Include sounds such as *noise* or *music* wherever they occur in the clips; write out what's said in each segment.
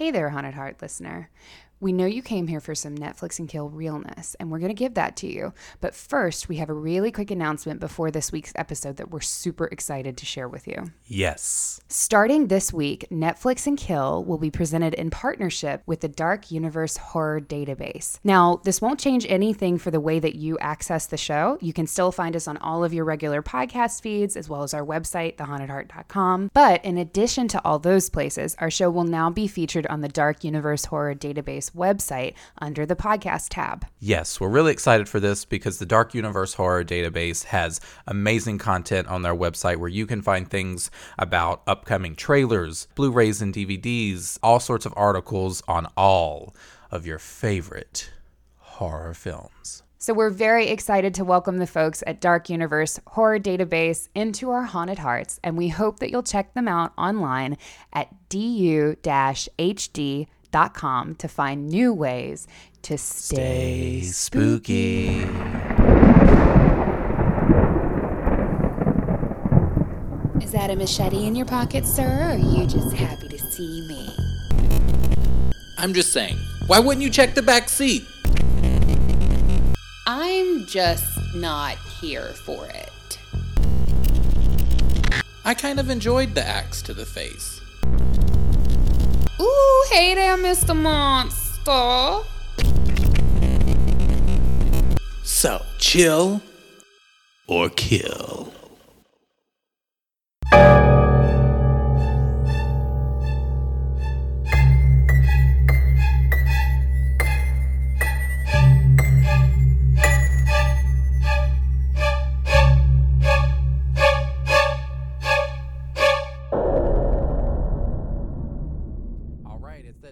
Hey there, Haunted Heart listener. We know you came here for some Netflix and Kill realness, and we're going to give that to you. But first, we have a really quick announcement before this week's episode that we're super excited to share with you. Yes. Starting this week, Netflix and Kill will be presented in partnership with the Dark Universe Horror Database. Now, this won't change anything for the way that you access the show. You can still find us on all of your regular podcast feeds, as well as our website, thehauntedheart.com. But in addition to all those places, our show will now be featured on the Dark Universe Horror Database website under the podcast tab. Yes, we're really excited for this because the Dark Universe Horror Database has amazing content on their website where you can find things about upcoming trailers, Blu rays, and DVDs, all sorts of articles on all of your favorite horror films. So we're very excited to welcome the folks at Dark Universe Horror Database into our haunted hearts, and we hope that you'll check them out online at du-hd.com to find new ways to stay, Stay spooky. Is that a machete in your pocket, sir, or are you just happy to see me? I'm just saying, why wouldn't you check the back seat? I'm just not here for it. I kind of enjoyed the axe to the face. Ooh, hey there, Mr. Monster. So, chill or kill.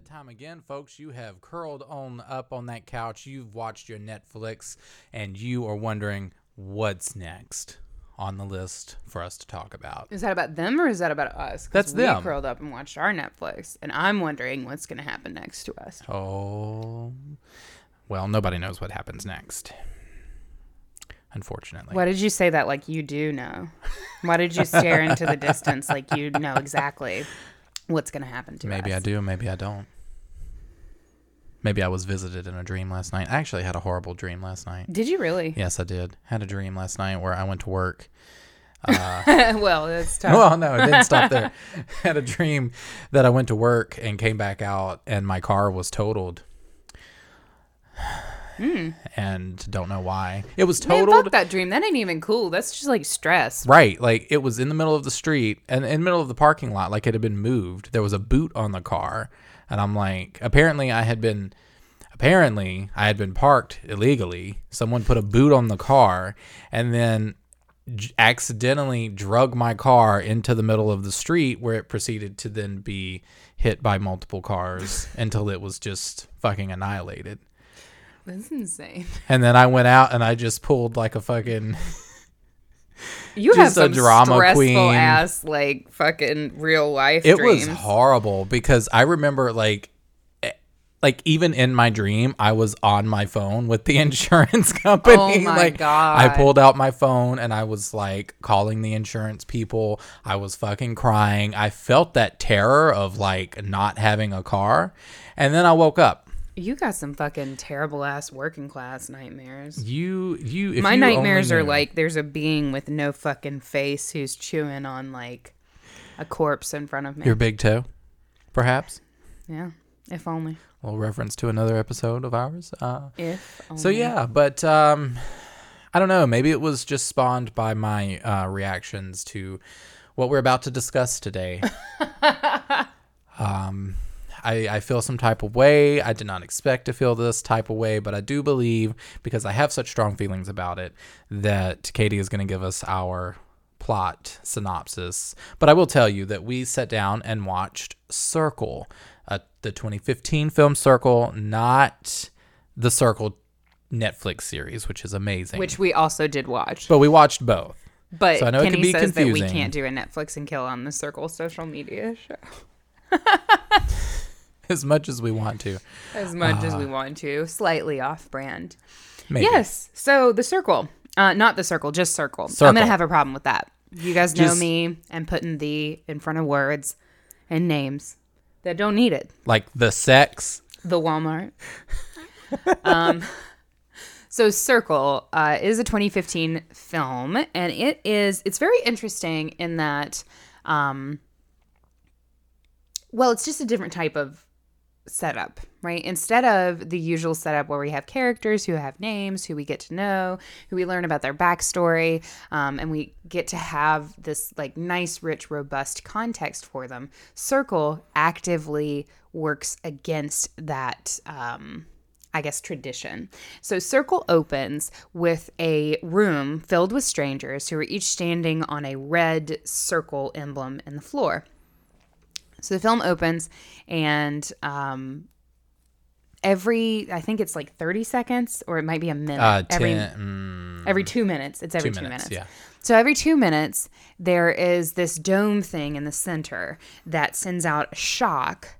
Time again, folks. You have curled on up on that couch. You've watched your Netflix, and you are wondering what's next on the list for us to talk about. Is that about them or is that about us? That's we them. curled up and watched our Netflix, and I'm wondering what's going to happen next to us. Oh, well, nobody knows what happens next. Unfortunately. Why did you say that like you do know? Why did you stare into the distance like you know exactly what's going to happen to Maybe us? Maybe I do, maybe I don't. Maybe I was visited in a dream last night. I actually had a horrible dream last night. Did you really? Yes, I did. Had a dream last night where I went to work. *laughs* Uh, well, that's *laughs* tough. Well, no, it didn't stop there. *laughs* had a dream that I went to work and came back out and my car was totaled. *sighs* Hmm. And don't know why. It was Man, totaled. fuck that dream. That ain't even cool. That's just like stress. Right, like it was in the middle of the street and in the middle of the parking lot, like it had been moved. There was a boot on the car, and I'm like, apparently I had been, apparently I had been parked illegally. Someone put a boot on the car, and then j- accidentally drug my car into the middle of the street, where it proceeded to then be hit by multiple cars *laughs* until it was just fucking annihilated. That's insane. And then I went out and I just pulled like a fucking *laughs* You have some drama stressful queen. ass like fucking real life it dreams. was horrible because I remember like eh, like even in my dream I was on my phone with the *laughs* insurance company Oh my like God. I pulled out my phone and I was like calling the insurance people I was fucking crying I felt that terror of like not having a car and then I woke up You got some fucking terrible ass working class nightmares. you you if My you nightmares are like there's a being with no fucking face who's chewing on like a corpse in front of me. your big toe perhaps yeah, if only. a little reference to another episode of ours uh If only. So yeah, but um, I don't know. Maybe it was just spawned by my uh, reactions to what we're about to discuss today. *laughs* um, I, I feel some type of way. I did not expect to feel this type of way, but I do believe because I have such strong feelings about it that Katie is going to give us our plot synopsis. But I will tell you that we sat down and watched Circle, uh, the 2015 film Circle, not the Circle Netflix series, which is amazing. which we also did watch. but we watched both. But So I know it Kenny can be says that we can't do a Netflix and kill on the Circle social media show *laughs* *laughs* as much as we want to. as much as we want to. Slightly off brand. Maybe. Yes. So the Circle, uh, not the Circle, just Circle. I'm gonna have a problem with that. You guys know Just- me and putting the in front of words and names. that don't need it. Like the sex. The Walmart. *laughs* um, so Circle uh, is a 2015 film, and it is it's very interesting in that, um, well, it's just a different type of setup, right? Instead of the usual setup where we have characters who have names, who we get to know, who we learn about their backstory, um, and we get to have this like nice, rich, robust context for them. Circle actively works against that. Um, I guess, tradition. So, Circle opens with a room filled with strangers who are each standing on a red circle emblem in the floor. So, the film opens, and um, every, I think it's like 30 seconds, or it might be a minute. Uh, every, mm, every two minutes. It's every two two, minutes, minutes. yeah. So every two minutes, there is this dome thing in the center that sends out a shock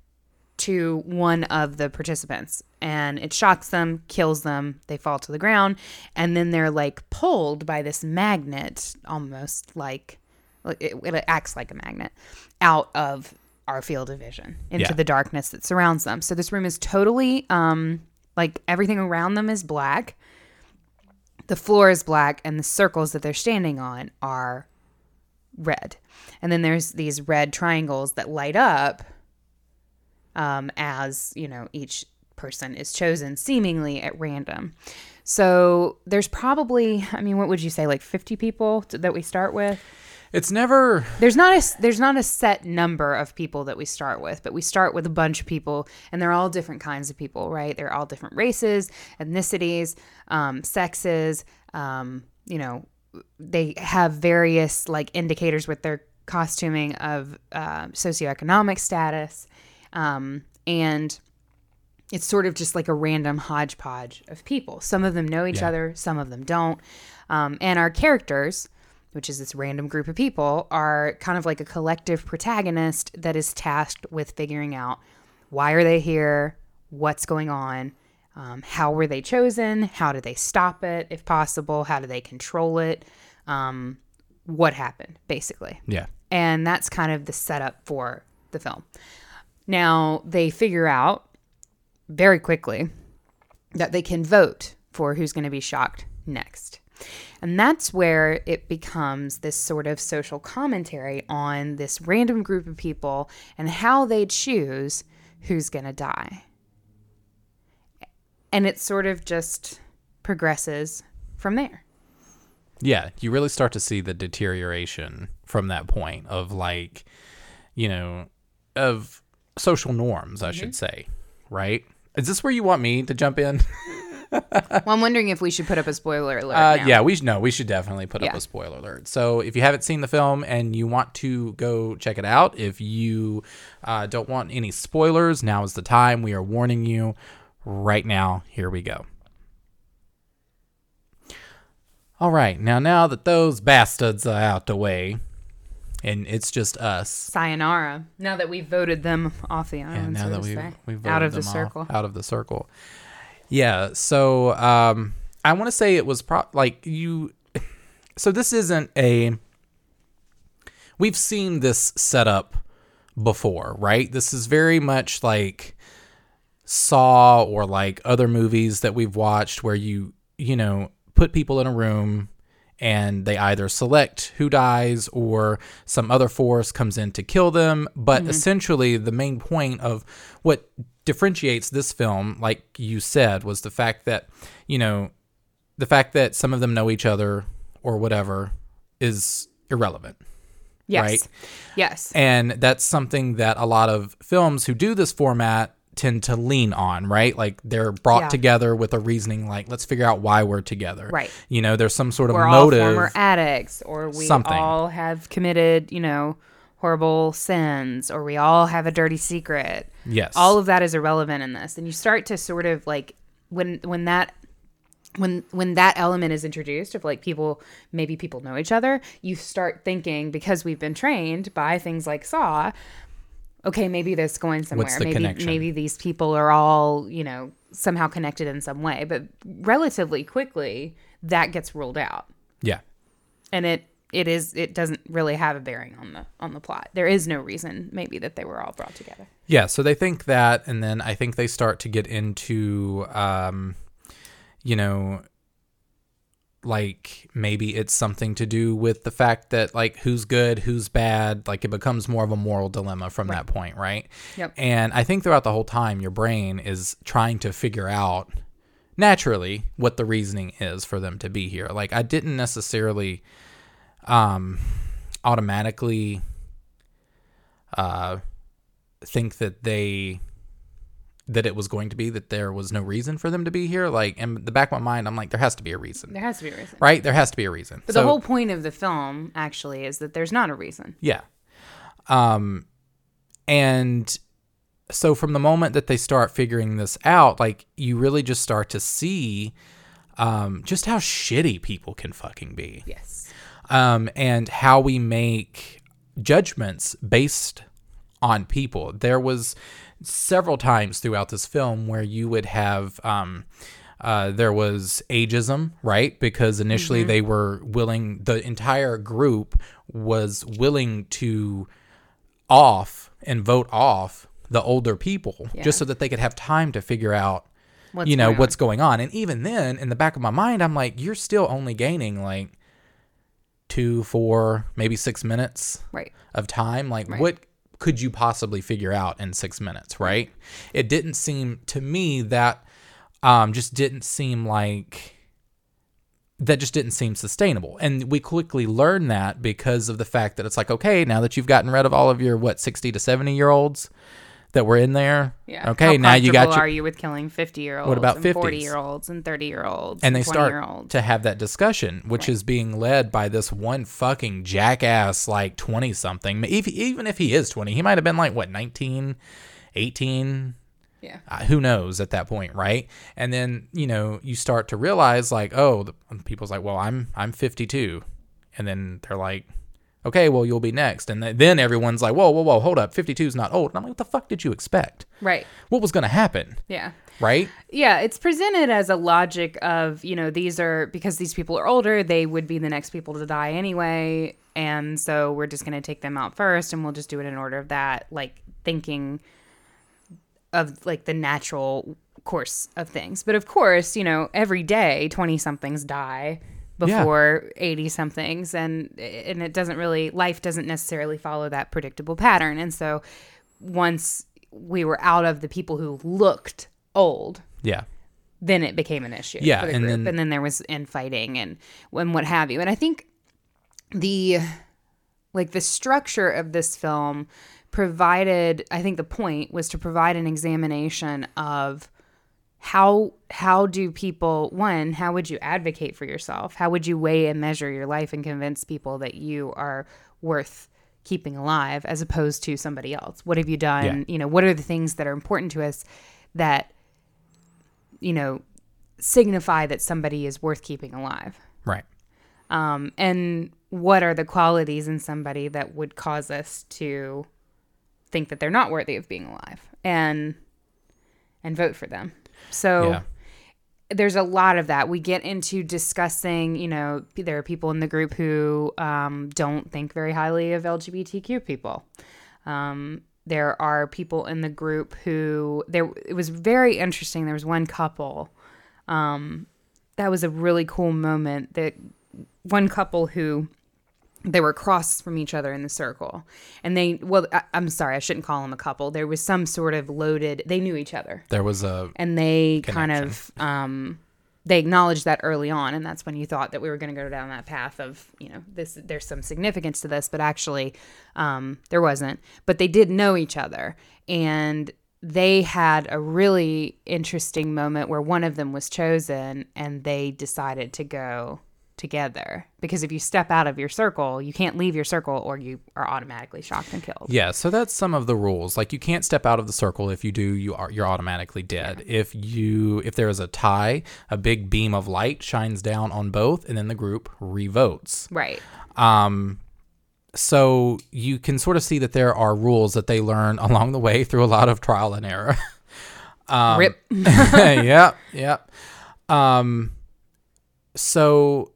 to one of the participants. And it shocks them, kills them, they fall to the ground, and then they're like pulled by this magnet, almost like like it, it acts like a magnet, out of our field of vision into Yeah. the darkness that surrounds them. So this room is totally um like everything around them is black the floor is black and the circles that they're standing on are red. And then there's these red triangles that light up um, as, you know, each person is chosen seemingly at random. So there's probably, I mean, what would you say, like 50 people that we start with? It's never. There's not a there's not a set number of people that we start with, but we start with a bunch of people, and they're all different kinds of people, right? They're all different races, ethnicities, um, sexes. Um, you know, they have various like indicators with their costuming of uh, socioeconomic status, um, and it's sort of just like a random hodgepodge of people. Some of them know each Yeah. other, some of them don't. Um, and our characters, which is this random group of people, are kind of like a collective protagonist that is tasked with figuring out why are they here, what's going on, um, how were they chosen, how do they stop it if possible, how do they control it, um, what happened, basically Yeah. and that's kind of the setup for the film. Now they figure out very quickly that they can vote for who's going to be shocked next. And that's where it becomes this sort of social commentary on this random group of people and how they choose who's going to die. And it sort of just progresses from there. Yeah, you really start to see the deterioration from that point of like, you know, of social norms, I mm-hmm. should say, right? Is this where you want me to jump in? *laughs* Well, I'm wondering if we should put up a spoiler alert. Uh, yeah, we should no, we should definitely put up a spoiler alert. So if you haven't seen the film and you want to go check it out, if you uh, don't want any spoilers, now is the time. We are warning you right now. Here we go. All right, now now that those bastards are out the way, and it's just us. sayonara. Now that we've voted them off the island, And now so that we we voted out of the them off- circle. out of the circle. Yeah. So um, I want to say it was pro- like you. *laughs* So this isn't a. We've seen this setup before, right? This is very much like Saw or like other movies that we've watched where you you know put people in a room and they either select who dies or some other force comes in to kill them. But mm-hmm. essentially, the main point of what differentiates this film, like you said, was the fact that, you know, the fact that some of them know each other or whatever is irrelevant. Yes. right? Yes. And that's something that a lot of films who do this format tend to lean on, right? Like they're brought Yeah. together with a reasoning like, let's figure out why we're together. Right. You know, there's some sort of motive. We're all former addicts, or we Something. all have committed, you know, horrible sins, or we all have a dirty secret. yes. All of that is irrelevant in this, and you start to sort of like when when that when when that element is introduced of like people maybe people know each other you start thinking because we've been trained by things like saw okay maybe this going somewhere What's the maybe connection? maybe these people are all you know somehow connected in some way but relatively quickly that gets ruled out yeah. and it it is it doesn't really have a bearing on the on the plot. There is no reason maybe that they were all brought together. Yeah, so they think that, and then I think they start to get into, um, you know, like maybe it's something to do with the fact that like who's good, who's bad. Like it becomes more of a moral dilemma from that point, right? Yep. And I think throughout the whole time, your brain is trying to figure out naturally what the reasoning is for them to be here. Like I didn't necessarily um, automatically uh, think that they that it was going to be that there was no reason for them to be here. Like in the back of my mind, I'm like, there has to be a reason, There has to be a reason. right? There has to be a reason. But So- the whole point of the film actually is that there's not a reason. Yeah. Um and so from the moment that they start figuring this out, like you really just start to see um just how shitty people can fucking be. Yes. Um and how we make judgments based on people. There was several times throughout this film where you would have um uh, there was ageism, right? Because initially they were willing, the entire group was willing to off and vote off the older people Yeah. just so that they could have time to figure out What's you know going on? what's going on and even then in the back of my mind i'm like you're still only gaining like two four maybe six minutes right. of time like Right. what could you possibly figure out in six minutes right? It didn't seem to me that um just didn't seem like that just didn't seem sustainable. And we quickly learned that because of the fact that it's like okay now that you've gotten rid of all of your what 60 to 70 year olds that were in there Yeah. okay How now you got your are you with killing 50 year olds? What about and 50s? 40 year olds and 30 year olds and they start to have that discussion, which is being led by this one fucking jackass, like 20 something. Even if he is 20, he might have been like, what, 19, 18? Yeah. Uh, who knows at that point, right? And then, you know, you start to realize, like, oh, the, people's like, well, I'm, I'm 52. And then they're like, okay, well, you'll be next. And then everyone's like, whoa, whoa, whoa, hold up. 52 is not old. And I'm like, what the fuck did you expect? Right. What was going to happen? Yeah. Right? Yeah, it's presented as a logic of, you know, these are because these people are older, they would be the next people to die anyway. And so we're just going to take them out first and we'll just do it in order of that, like thinking of like the natural course of things. But of course, you know, every day 20 somethings die. Before 80 somethings and and it doesn't really life doesn't necessarily follow that predictable pattern. And so once we were out of the people who looked old, Yeah. then it became an issue. Yeah, the and group. then- and then there was infighting and and what have you. And I think the like the structure of this film provided. I think the point was to provide an examination of how how do people one how would you advocate for yourself? How would you weigh and measure your life and convince people that you are worth keeping alive as opposed to somebody else? What have you done? Yeah. you know what are the things that are important to us that you know signify that somebody is worth keeping alive? Right. um, and what are the qualities in somebody that would cause us to think that they're not worthy of being alive and and vote for them so Yeah. there's a lot of that. We get into discussing you know there are people in the group who um, don't think very highly of lgbtq people. Um, there are people in the group who there it was very interesting. There was one couple um, that was a really cool moment that one couple who they were across from each other in the circle. And they well I, i'm sorry i shouldn't call them a couple. There was some sort of loaded they knew each other. There was a and they kind of um they acknowledged that early on and that's when you thought that we were going to go down that path of you know this there's some significance to this but actually um there wasn't. But they did know each other and they had a really interesting moment where one of them was chosen and they decided to go together because if you step out of your circle you can't leave your circle or you are automatically shocked and killed Yeah, so that's some of the rules. Like you can't step out of the circle. If you do, you are you're automatically dead. If you if there is a tie, a big beam of light shines down on both, and then the group revotes. right Um, so you can sort of see that there are rules that they learn *laughs* along the way through a lot of trial and error. *laughs* Um, rip *laughs* yep, yep. Um, so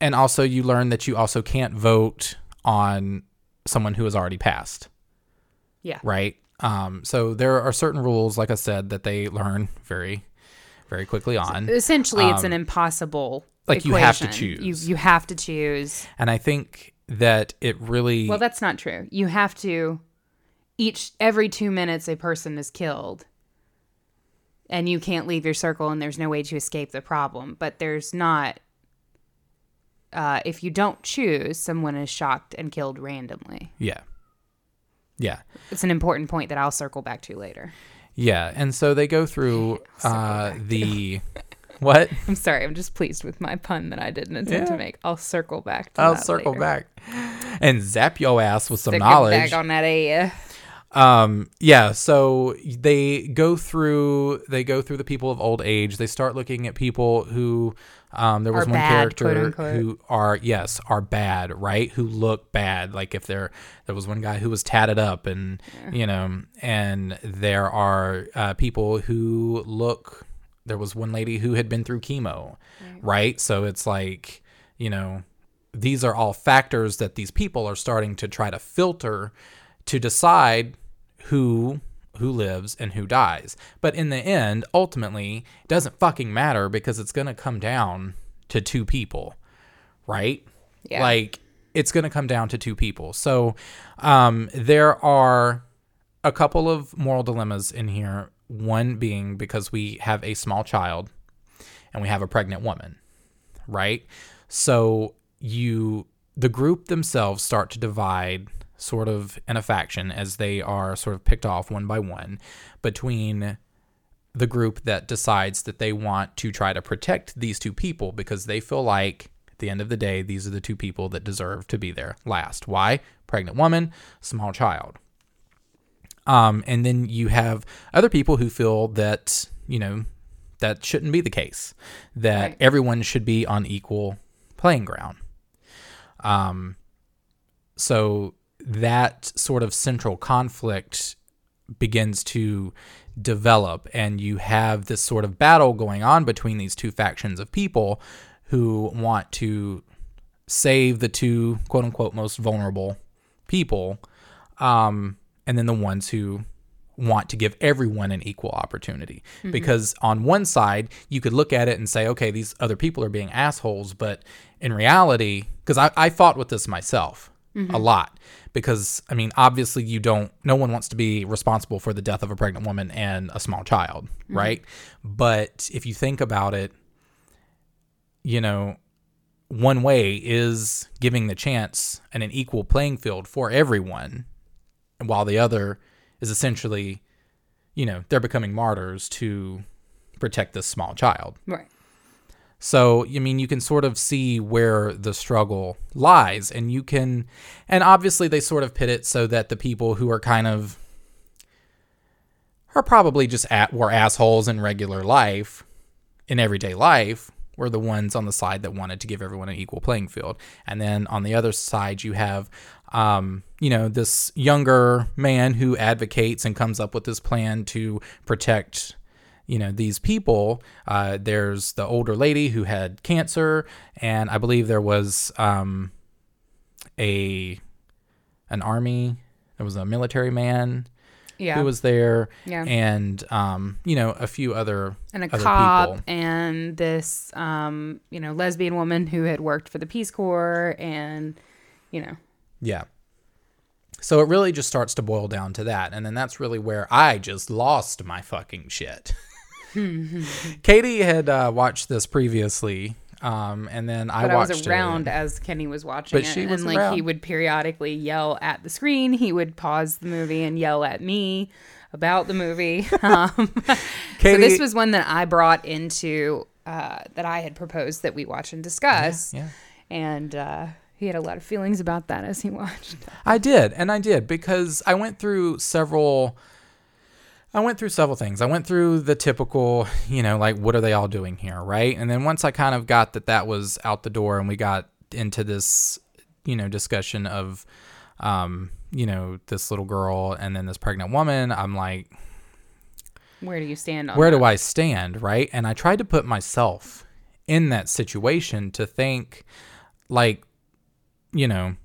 and also you learn that you also can't vote on someone who has already passed. Yeah. Right. Um, so there are certain rules, like I said, that they learn very, very quickly on. Essentially, it's an impossible. Um, like, you have to equation. You choose. you have to choose. And I think that it really Well, that's not true. You have to each every 2 minutes a person is killed. And you can't leave your circle and there's no way to escape the problem, but there's not uh, if you don't choose, someone is shocked and killed randomly. yeah. Yeah. It's an important point that I'll circle back to later. Yeah. And so they go through *laughs* uh the *laughs* what? I'm sorry, I'm just pleased with my pun that I didn't intend Yeah. to make. I'll circle back to I'll circle later. back and zap your ass with some Stick knowledge. back on that A. Um, yeah, so they go through they go through the people of old age. They start looking at people who um there was one bad, character who are yes, are bad, right? Who look bad. Like if there there was one guy who was tatted up and you know, and there are uh people who look there was one lady who had been through chemo, right? So it's like, you know, these are all factors that these people are starting to try to filter to decide who who lives and who dies. But in the end, ultimately, it doesn't fucking matter because it's going to come down to two people, right? Yeah. Like it's going to come down to two people. So um there are a couple of moral dilemmas in here. One being because we have a small child and we have a pregnant woman, right? So you the group themselves start to divide sort of in a faction as they are sort of picked off one by one between the group that decides that they want to try to protect these two people because they feel like at the end of the day these are the two people that deserve to be there last. Why? Pregnant woman, small child. Um, and then you have other people who feel that, you know, that shouldn't be the case, that Right. everyone should be on equal playing ground. Um, so that sort of central conflict begins to develop, and you have this sort of battle going on between these two factions of people who want to save the two quote unquote most vulnerable people, um, and then the ones who want to give everyone an equal opportunity. Because on one side, you could look at it and say, okay, these other people are being assholes. But in reality, because I, I fought with this myself a mm-hmm. lot, because I mean, obviously, you don't, no one wants to be responsible for the death of a pregnant woman and a small child, mm-hmm. right? But if you think about it, you know, one way is giving the chance and an equal playing field for everyone, while the other is essentially, you know, they're becoming martyrs to protect this small child. Right. So, I mean, you can sort of see where the struggle lies, and you can, and obviously they sort of pit it so that the people who are kind of are probably just at were assholes in regular life, in everyday life, were the ones on the side that wanted to give everyone an equal playing field, and then on the other side you have, um, you know, this younger man who advocates and comes up with this plan to protect you know these people uh, there's the older lady who had cancer and i believe there was um, a an army there was a military man Yeah. who was there Yeah. and um, you know a few other and a other cop people. and this um, you know, lesbian woman who had worked for the Peace Corps and you know, Yeah. So it really just starts to boil down to that. And then that's really where I just lost my fucking shit. *laughs* Katie had uh, watched this previously. Um, and then I but I, watched was around it. as Kenny was watching But it, she and was like he would periodically yell at the screen. He would pause the movie and yell at me about the movie. *laughs* Um, so this was one that I brought into uh, that I had proposed that we watch and discuss, Yeah. and uh, he had a lot of feelings about that as he *laughs* watched. I did, and I did because I went through several. I went through several things. I went through the typical, you know, like what are they all doing here, right? And then once I kind of got that that was out the door, and we got into this, you know, discussion of, um, you know, this little girl and then this pregnant woman, I'm like, Where do you stand on where that? do I stand, right? And I tried to put myself in that situation to think like, you know,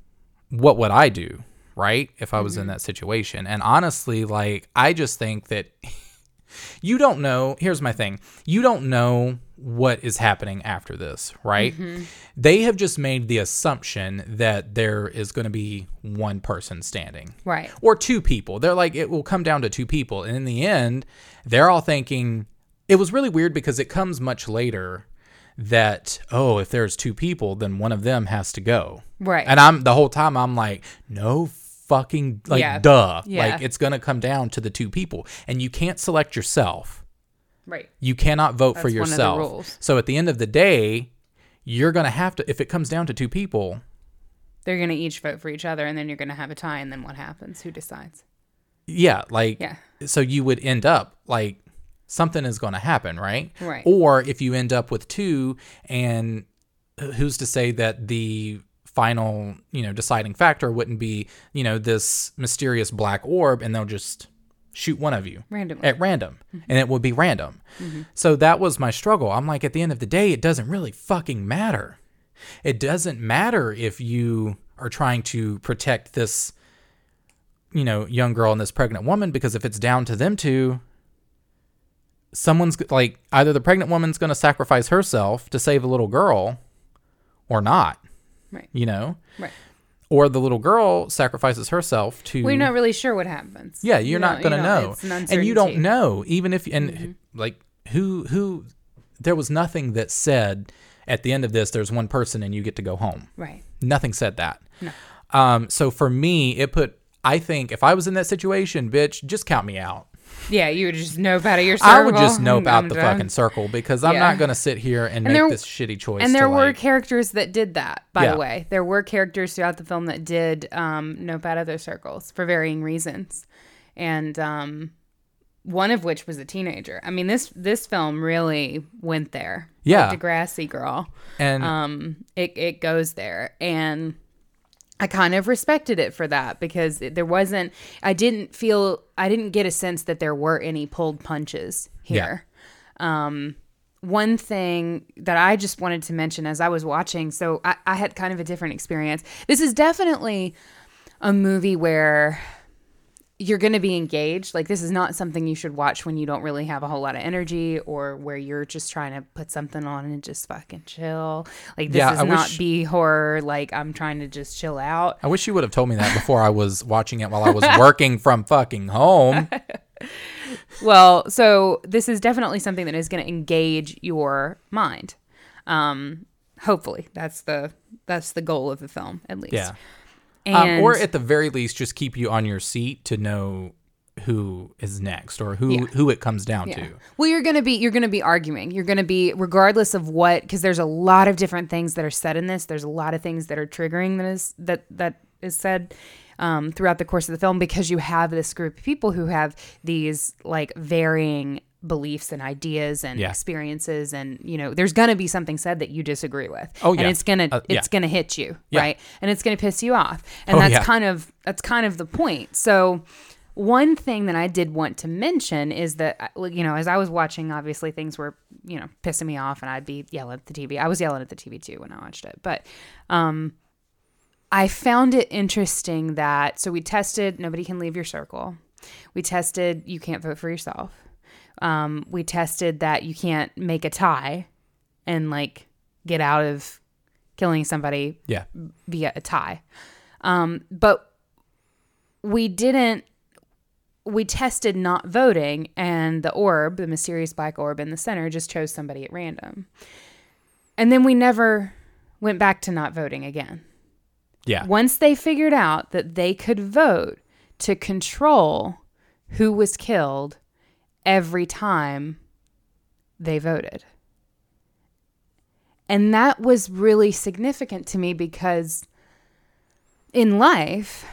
what would I do, right? If I was in mm-hmm. that situation. And honestly, like, I just think that *laughs* you don't know. Here's my thing you don't know what is happening after this, right? Mm-hmm. They have just made the assumption that there is going to be one person standing Right. or two people. They're like, it will come down to two people. And in the end, they're all thinking, it was really weird because it comes much later that, oh, if there's two people, then one of them has to go. Right. And I'm the whole time, I'm like, no fucking, like, Yeah. duh. Yeah. Like, it's going to come down to the two people. And you can't select yourself. right. You cannot vote for That's the yourself. So at the end of the day, you're going to have to, if it comes down to two people, They're going to each vote for each other and then you're going to have a tie and then what happens? Who decides? yeah, like, Yeah. so you would end up like something is going to happen, right? Right. Or if you end up with two, and who's to say that the final, you know, deciding factor wouldn't be, you know, this mysterious black orb, and they'll just shoot one of you Randomly. at random, mm-hmm. and it would be random. Mm-hmm. So that was my struggle. I'm like, at the end of the day, it doesn't really fucking matter. It doesn't matter if you are trying to protect this, you know, young girl and this pregnant woman, because if it's down to them two, someone's like either the pregnant woman's going to sacrifice herself to save a little girl or not, Right. you know, Right. or the little girl sacrifices herself to. Well, you're not really sure what happens. Yeah, you're You not going to you know. it's an And you don't. Mm-hmm. know even if and like who who there was nothing that said at the end of this there's one person and you get to go home. Right. Nothing said that. No. Um so for me it put I think if I was in that situation, bitch, just count me out. Yeah, you would just nope out of your circle. I would just nope out the fucking circle because I'm Yeah. not going to sit here and, make there- this shitty choice. And there were like- characters that did that, by Yeah. the way. There were characters throughout the film that did um, nope out of their circles for varying reasons, and um, one of which was a teenager. I mean this this film really went there. Yeah. like Degrassi girl. and Um, it it goes there, and I kind of respected it for that because there wasn't. I didn't feel. I didn't get a sense that there were any pulled punches here. Um, one thing that I just wanted to mention as I was watching, so I, I had kind of a different experience. This is definitely a movie where you're going to be engaged. Like, this is not something you should watch when you don't really have a whole lot of energy or where you're just trying to put something on and just fucking chill. Like, this Yeah, is I not wish- B horror. Like, I'm trying to just chill out. I wish you would have told me that before I was watching it while I was working from fucking home. *laughs* Well, so this is definitely something that is going to engage your mind. Um, hopefully, that's the that's the goal of the film, at least. Yeah. Um, or at the very least, just keep you on your seat to know who is next or who Yeah. who it comes down Yeah. to. Well, you're gonna be you're gonna be arguing. You're gonna be regardless of what because there's a lot of different things that are said in this. There's a lot of things that are triggering that is that that is said um, throughout the course of the film because you have this group of people who have these like varying beliefs and ideas and Yeah. experiences and you know there's gonna be something said that you disagree with Oh, yeah. and it's gonna Uh, yeah. it's gonna hit you right and it's gonna piss you off and Oh, that's kind of that's kind of the point so one thing that I did want to mention is that, uh, you know, as I was watching, obviously things were, you know, pissing me off and I'd be yelling at the TV. I was yelling at the TV too when I watched it. But um, I found it interesting that, so we tested nobody can leave your circle. We tested you can't vote for yourself. Um, we tested that you can't make a tie and like get out of killing somebody Yeah. via a tie. Um, but we didn't. We tested not voting, and the orb, the mysterious black orb in the center, just chose somebody at random. And then we never went back to not voting again. Yeah. Once they figured out that they could vote to control who was killed every time they voted. And that was really significant to me because in life,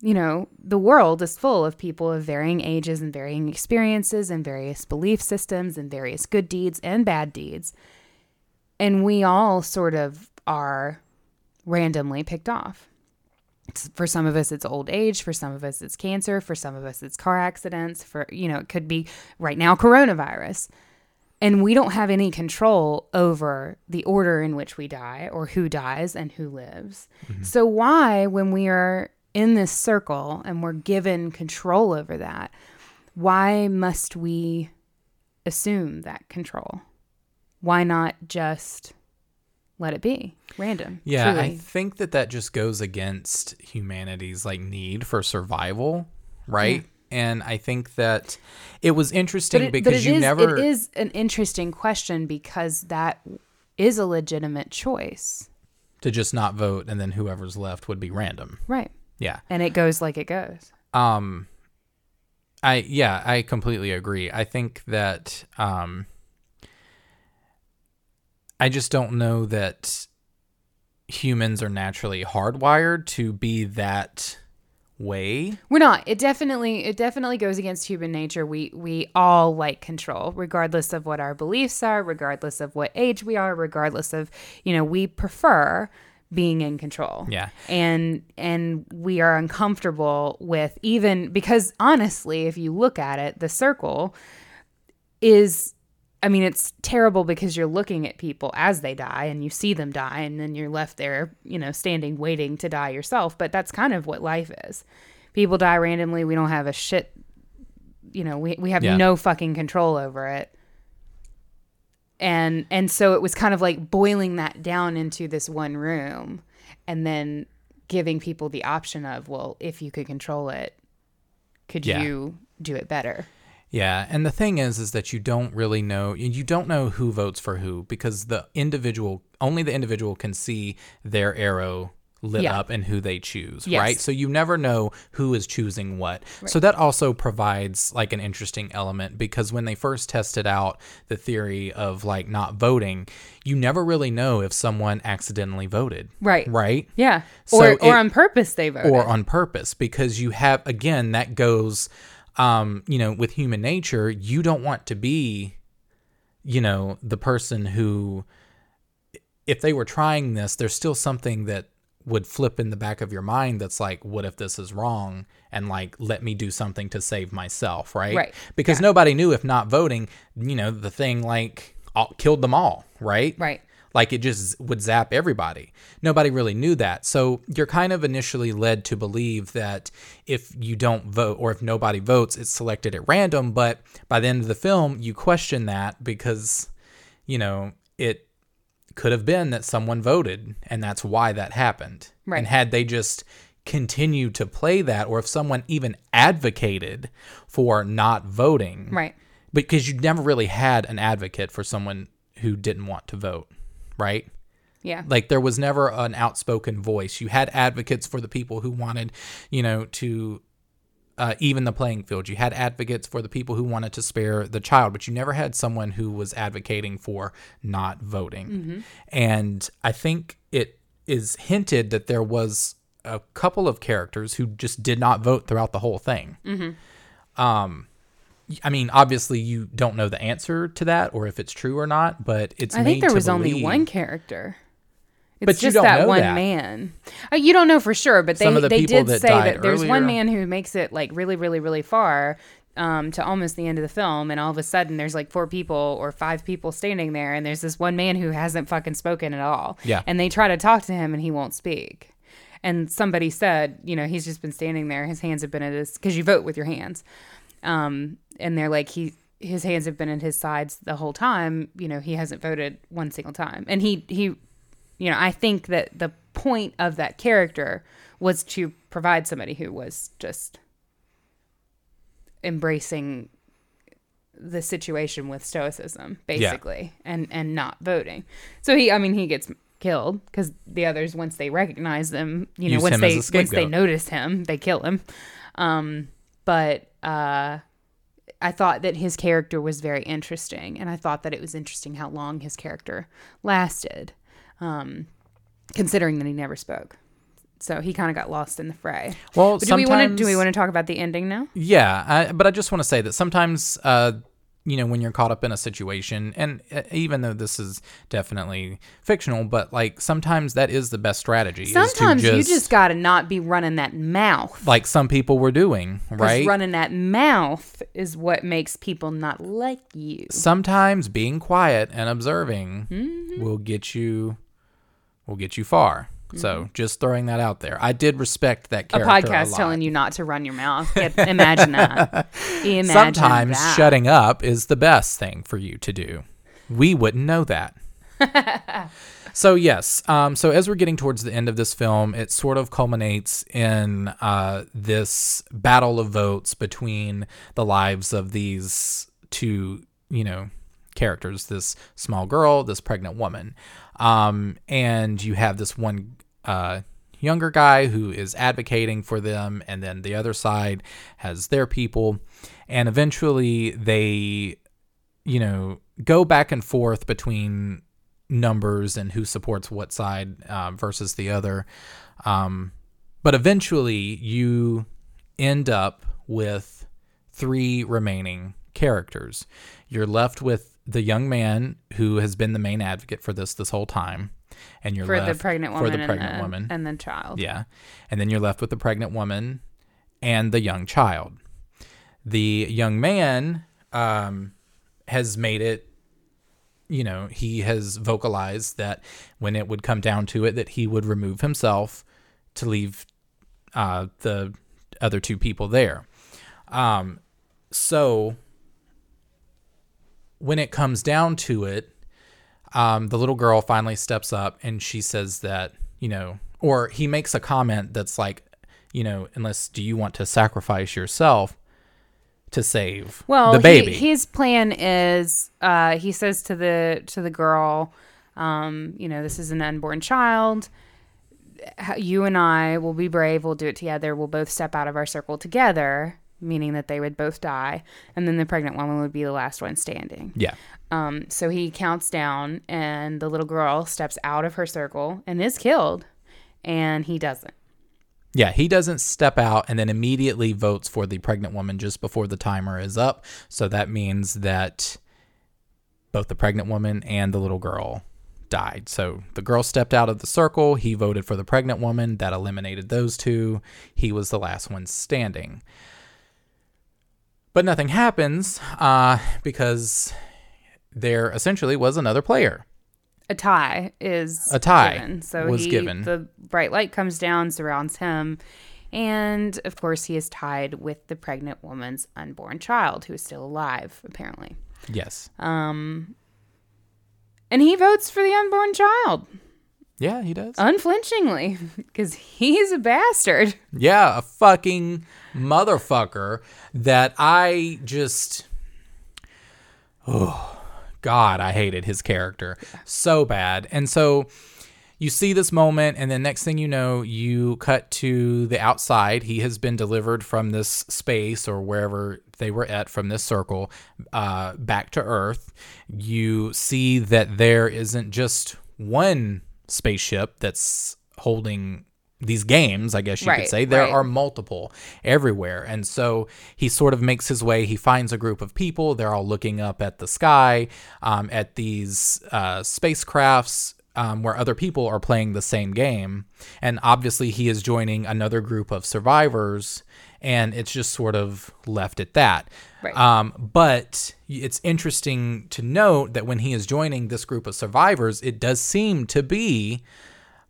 you know, the world is full of people of varying ages and varying experiences and various belief systems and various good deeds and bad deeds. And we all sort of are randomly picked off. For some of us, it's old age. For some of us, it's cancer. For some of us, it's car accidents. For, you know, it could be right now coronavirus. and we don't have any control over the order in which we die or who dies and who lives. Mm-hmm. So, why, when we are in this circle and we're given control over that, why must we assume that control? Why not just let it be random? Yeah, I think that that just goes against humanity's like need for survival, right? And I think that it was interesting it, because you is- never it is an interesting question because that is a legitimate choice. to just not vote and then whoever's left would be random. Right. Yeah. And it goes like it goes. Um I yeah, I completely agree. I think that um I just don't know that humans are naturally hardwired to be that way. We're not. It definitely it definitely goes against human nature. We we all like control, regardless of what our beliefs are, regardless of what age we are, regardless of, you know, we prefer being in control. Yeah. And and we are uncomfortable with even because honestly, if you look at it, the circle is I mean, it's terrible because you're looking at people as they die and you see them die and then you're left there, you know, standing waiting to die yourself. But that's kind of what life is. People die randomly. We don't have a shit, you know, we, we have Yeah. no fucking control over it. And and so it was kind of like boiling that down into this one room and then giving people the option of, well, if you could control it, could Yeah. you do it better? Yeah, and the thing is is that you don't really know you don't know who votes for who because the individual only the individual can see their arrow lit Yeah. up and who they choose, Yes. right? So you never know who is choosing what. So that also provides like an interesting element because when they first tested out the theory of like not voting, you never really know if someone accidentally voted. Right. Right? Yeah. So or or it- on purpose they voted. or on purpose because you have again that goes um you know with human nature you don't want to be you know the person who if they were trying this there's still something that would flip in the back of your mind that's like what if this is wrong and like let me do something to save myself right Right. because nobody knew if not voting you know the thing like all, killed them all right Right. Like it just would zap everybody. Nobody really knew that. So you're kind of initially led to believe that if you don't vote or if nobody votes, it's selected at random. But by the end of the film, you question that because, you know, it could have been that someone voted and that's why that happened. Right. And had they just continued to play that, or if someone even advocated for not voting, Right. because you never really had an advocate for someone who didn't want to vote, right? Yeah. Like there was never an outspoken voice. You had advocates for the people who wanted, you know, to uh, even the playing field. You had advocates for the people who wanted to spare the child, but you never had someone who was advocating for not voting. And I think it is hinted that there was a couple of characters who just did not vote throughout the whole thing. Um, I mean, obviously, you don't know the answer to that or if it's true or not, but it's. I think there was only one character. It's But you just that one that. man. Uh, you don't know for sure, but they the they did that say that there's one man who makes it like really, really, really far um, to almost the end of the film, and all of a sudden there's like four people or five people standing there, and there's this one man who hasn't fucking spoken at all. Yeah. and they try to talk to him, and he won't speak. And somebody said, you know, he's just been standing there. His hands have been at his because you vote with your hands. Um, and they're like he his hands have been at his sides the whole time. You know, he hasn't voted one single time. And he he, you know, I think that the point of that character was to provide somebody who was just embracing the situation with stoicism basically and and not voting so he i mean he gets killed because the others once they recognize them you know Use once they once they notice him they kill him um but uh I thought that his character was very interesting, and I thought that it was interesting how long his character lasted, um, considering that he never spoke. So he kind of got lost in the fray. Well, do we want to do we want to talk about the ending now? Yeah, I, but I just want to say that sometimes uh, you know, when you're caught up in a situation, and uh, even though this is definitely fictional, but like sometimes that is the best strategy. is to Sometimes you just got to not be running that mouth. like some people were doing right? Running that mouth is what makes people not like you. sometimes being quiet and observing Mm-hmm. will get you will get you far. So just throwing that out there. I did respect that character. A podcast lot. telling you not to run your mouth. Imagine that. *laughs* Imagine Sometimes that. shutting up is the best thing for you to do. We wouldn't know that. *laughs* so yes, um, so as we're getting towards the end of this film, it sort of culminates in uh, this battle of votes between the lives of these two, you know, characters. This small girl, this pregnant woman, um, and you have this one uh, younger guy who is advocating for them, and then the other side has their people, and eventually they, you know, go back and forth between numbers and who supports what side uh, versus the other. Um, but eventually, you end up with three remaining characters. You're left with the young man who has been the main advocate for this this whole time, and you're for left the pregnant for woman, the pregnant and, the, woman. and the child. Yeah. And then you're left with the pregnant woman and the young child. The young man um, has made it, you know, he has vocalized that when it would come down to it, that he would remove himself to leave uh, the other two people there. Um, so when it comes down to it, um, the little girl finally steps up and she says that, you know, or he makes a comment that's like, you know, unless do you want to sacrifice yourself to save Well, the baby? He, his plan is, uh, he says to the to the girl, um, you know, this is an unborn child. You and I will be brave. We'll do it together. We'll both step out of our circle together, meaning that they would both die, and then the pregnant woman would be the last one standing. yeah. Um, so he counts down, and the little girl steps out of her circle and is killed, and he doesn't. Yeah, he doesn't step out and then immediately votes for the pregnant woman just before the timer is up. So that means that both the pregnant woman and the little girl died. So the girl stepped out of the circle. He voted for the pregnant woman. That eliminated those two. He was the last one standing. But nothing happens uh, because there essentially was another player. a tie is A tie given. So was he, given. The bright light comes down, surrounds him, and of course he is tied with the pregnant woman's unborn child, who is still alive, apparently. Yes. Um. And he votes for the unborn child Yeah, he does. unflinchingly *laughs* because he's a bastard. Yeah, a fucking motherfucker that I just Oh god, I hated his character so bad. And so you see this moment and then next thing you know, you cut to the outside. He has been delivered from this space or wherever they were at from this circle uh, back to Earth. You see that there isn't just one spaceship that's holding these games, I guess you Right, could say. There right. are multiple everywhere. And so he sort of makes his way. He finds a group of people. They're all looking up at the sky, um, at these uh, spacecrafts. Um, where other people are playing the same game. And obviously, he is joining another group of survivors, and it's just sort of left at that. Right. Um, but it's interesting to note that when he is joining this group of survivors, it does seem to be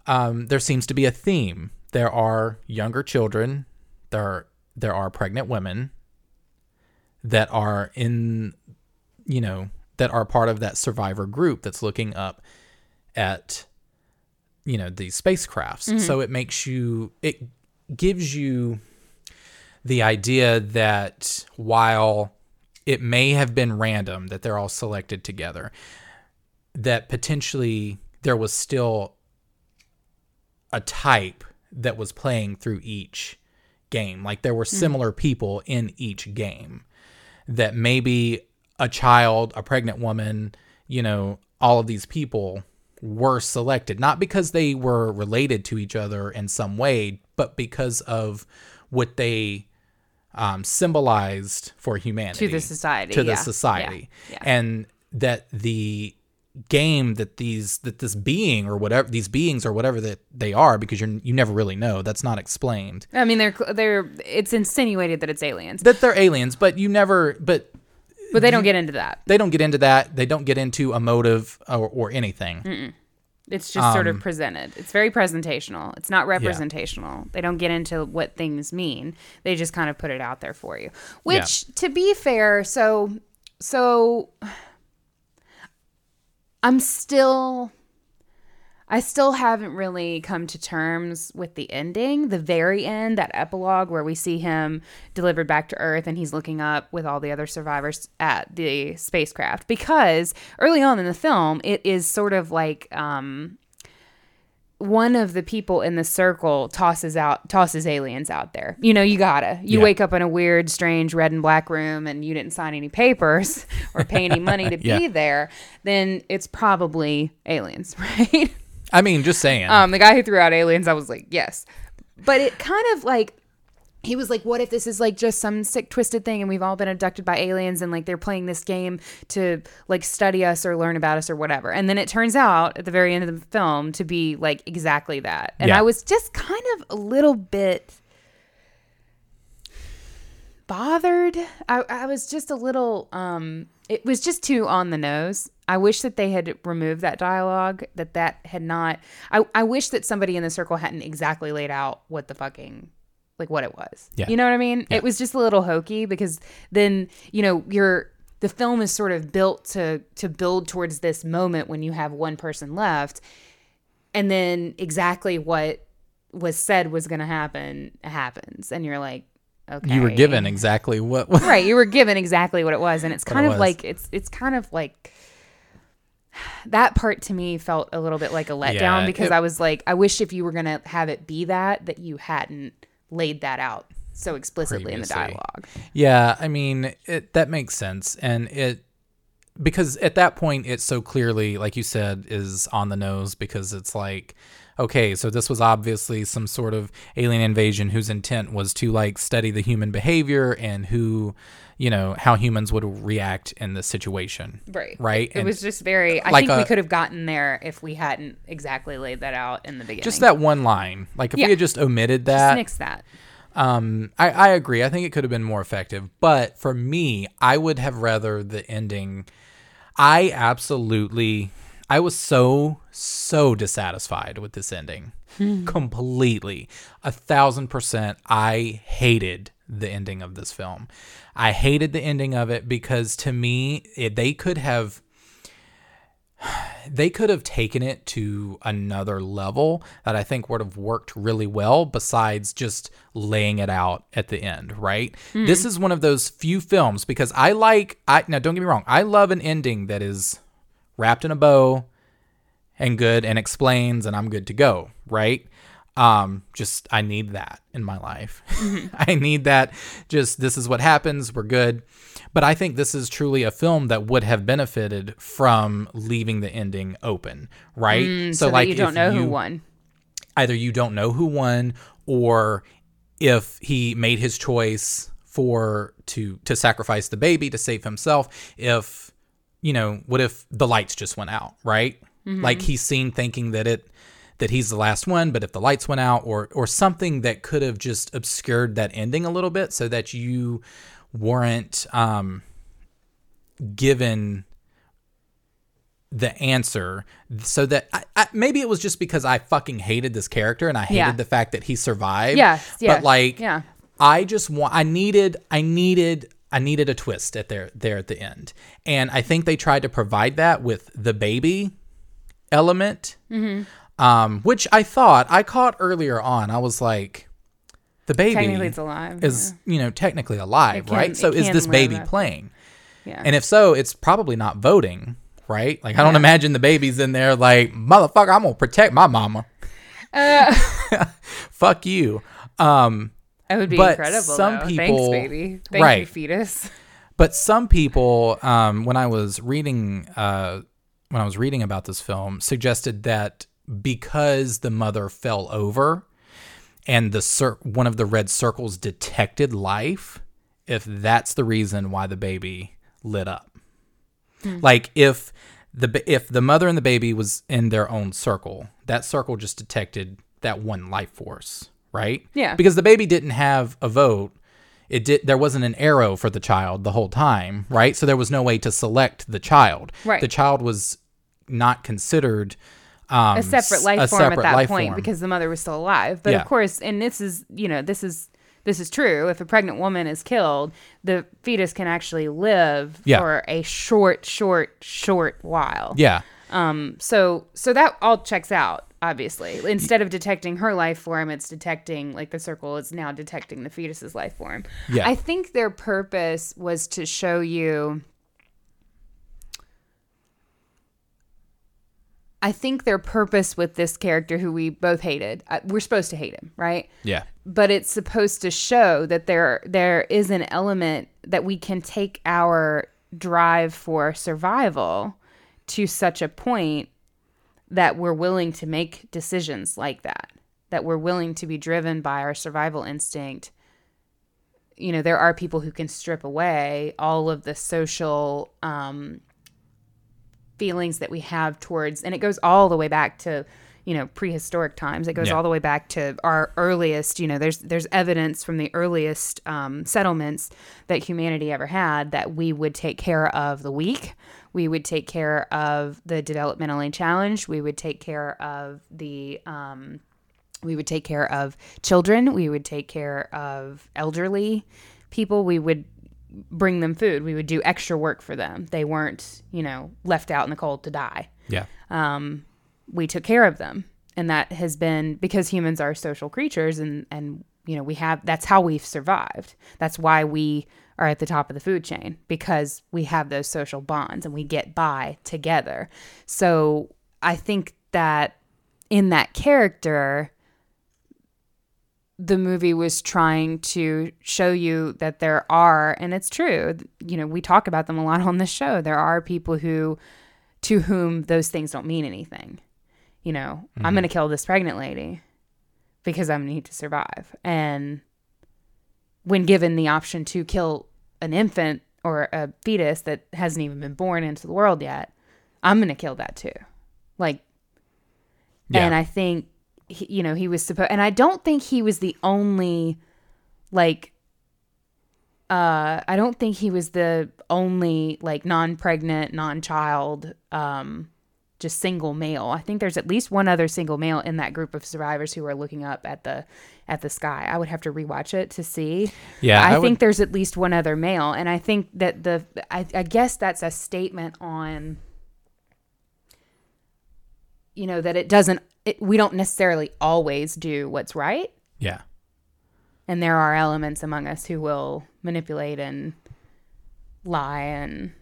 um, there seems to be a theme. There are younger children. There are, there are pregnant women that are in, you know, that are part of that survivor group that's looking up at, you know, these spacecrafts. So it makes you, it gives you the idea that while it may have been random that they're all selected together, that potentially there was still a type that was playing through each game. Like there were similar people in each game. That maybe a child, a pregnant woman, you know, all of these people were selected, not because they were related to each other in some way, but because of what they um, symbolized for humanity To the society, to the yeah, society, yeah, yeah. and that the game that these that this being or whatever these beings or whatever that they are because you're you never really know that's not explained I mean, they're they're it's insinuated that it's aliens, that they're aliens but you never but but they don't get into that. they don't get into that they don't get into a motive or, or anything It's just sort Um, of presented. It's very presentational. It's not representational. They don't get into what things mean. They just kind of put it out there for you. Which, to be fair, so so I'm still I still haven't really come to terms with the ending, the very end, that epilogue where we see him delivered back to Earth and he's looking up with all the other survivors at the spacecraft. Because early on in the film, it is sort of like um, one of the people in the circle tosses out tosses aliens out there. You know, you gotta. You Yeah. wake up in a weird, strange red and black room and you didn't sign any papers *laughs* or pay any money to *laughs* Yeah. be there, then it's probably aliens, *laughs* right? i mean just saying Um, the guy who threw out aliens, I was like, yes. But it kind of like he was like, what if this is like just some sick twisted thing and we've all been abducted by aliens and like they're playing this game to like study us or learn about us or whatever. And then it turns out at the very end of the film to be like exactly that. And Yeah. I was just kind of a little bit bothered. I, I was just a little um it was just too on the nose. I wish that they had removed that dialogue, that that had not I, I wish that somebody in the circle hadn't exactly laid out what the fucking like what it was. Yeah. You know what I mean? It was just a little hokey because then, you know, you're the film is sort of built to to build towards this moment when you have one person left and then exactly what was said was going to happen happens and you're like okay you were given exactly what *laughs* right you were given exactly what it was and it's kind it of was. like it's it's kind of like that part to me felt a little bit like a letdown Yeah, because it- I was like I wish if you were going to have it be that that you hadn't laid that out so explicitly in the dialogue. Yeah, I mean, it that makes sense. And it because at that point it so clearly like you said is on the nose because it's like okay, so this was obviously some sort of alien invasion whose intent was to like study the human behavior and who, you know, how humans would react in this situation. right Right? it And was just very I like think we could have gotten there if we hadn't exactly laid that out in the beginning just that one line. Like if Yeah. we had just omitted that. just nix that Um, I, I agree. I think it could have been more effective. But for me, I would have rather the ending. I absolutely, I was so, so dissatisfied with this ending. Hmm. Completely. A thousand percent. I hated the ending of this film. I hated the ending of it because to me, it, they could have they could have taken it to another level that I think would have worked really well besides just laying it out at the end, right? Hmm. This is one of those few films because I like I now don't get me wrong, I love an ending that is wrapped in a bow and good and explains and I'm good to go, right? Um just I need that in my life. *laughs* I need that just this is what happens, we're good. But I think this is truly a film that would have benefited from leaving the ending open, right? Mm, so, that you don't know who won either you don't know who won or if he made his choice for to to sacrifice the baby to save himself if you know what if the lights just went out right like he's seen thinking that it that he's the last one but if the lights went out or or something that could have just obscured that ending a little bit so that you weren't um given the answer so that I, I, maybe it was just because I fucking hated this character and I hated Yeah. the fact that he survived. Yeah, yeah, But like, yeah. I just want. I needed. I needed. I needed a twist at there there at the end, and I think they tried to provide that with the baby element, Mm-hmm. um, which I thought I caught earlier on. I was like, the baby alive is you know technically alive, can- right? So is this baby playing? yeah And if so, it's probably not voting, right? Like I don't imagine the baby's in there like, motherfucker, I'm gonna protect my mama. Uh. *laughs* Fuck you. Um, It would be But incredible. some though. people- Thanks, baby. Thank you, Right. fetus. but some people, um, when I was reading, uh, when I was reading about this film, suggested that because the mother fell over and the cir- one of the red circles detected life, if that's the reason why the baby lit up. Like if the if the mother and the baby was in their own circle, that circle just detected that one life force, right? Yeah. Because the baby didn't have a vote. It did there wasn't an arrow for the child the whole time, right? So there was no way to select the child. Right. The child was not considered um, a separate life a form at that point form. because the mother was still alive. But Yeah. of course, and this is you know this is this is true. If a pregnant woman is killed, the fetus can actually live Yeah. for a short, short, short while. yeah. Um. So so that all checks out. Obviously, instead of detecting her life form, it's detecting like the circle is now detecting the fetus's life form. Yeah. I think their purpose was to show you. I think their purpose with this character, who we both hated, uh, we're supposed to hate him, right? Yeah. but it's supposed to show that there there is an element that we can take our drive for survival to such a point that we're willing to make decisions like that that we're willing to be driven by our survival instinct you know there are people who can strip away all of the social um, feelings that we have towards and it goes all the way back to you know prehistoric times it goes Yeah. all the way back to our earliest you know there's there's evidence from the earliest um, settlements that humanity ever had that we would take care of the weak we would take care of the developmentally challenged. We would take care of the um, we would take care of children. We would take care of elderly people. We would bring them food. We would do extra work for them. They weren't you know left out in the cold to die. Yeah. um, we took care of them. And that has been because humans are social creatures and and you know we have that's how we've survived. That's why we are at the top of the food chain because we have those social bonds and we get by together. So i think that in that character the movie was trying to show you that there are and it's true you know we talk about them a lot on this show. There are people who to whom those things don't mean anything. You know i'm mm-hmm. going to kill this pregnant lady because i need to survive. And when given the option to kill an infant or a fetus that hasn't even been born into the world yet i'm going to kill that too like Yeah. and I think he, you know he was supposed, and I don't think he was the only like. Uh, I don't think he was the only like non-pregnant, non-child, um, just single male. I think there's at least one other single male in that group of survivors who are looking up at the at the sky. I would have to rewatch it to see. Yeah, I, I think would- there's at least one other male, and I think that the I, I guess that's a statement on you know that it doesn't it, we don't necessarily always do what's right Yeah. and there are elements among us who will manipulate and lie and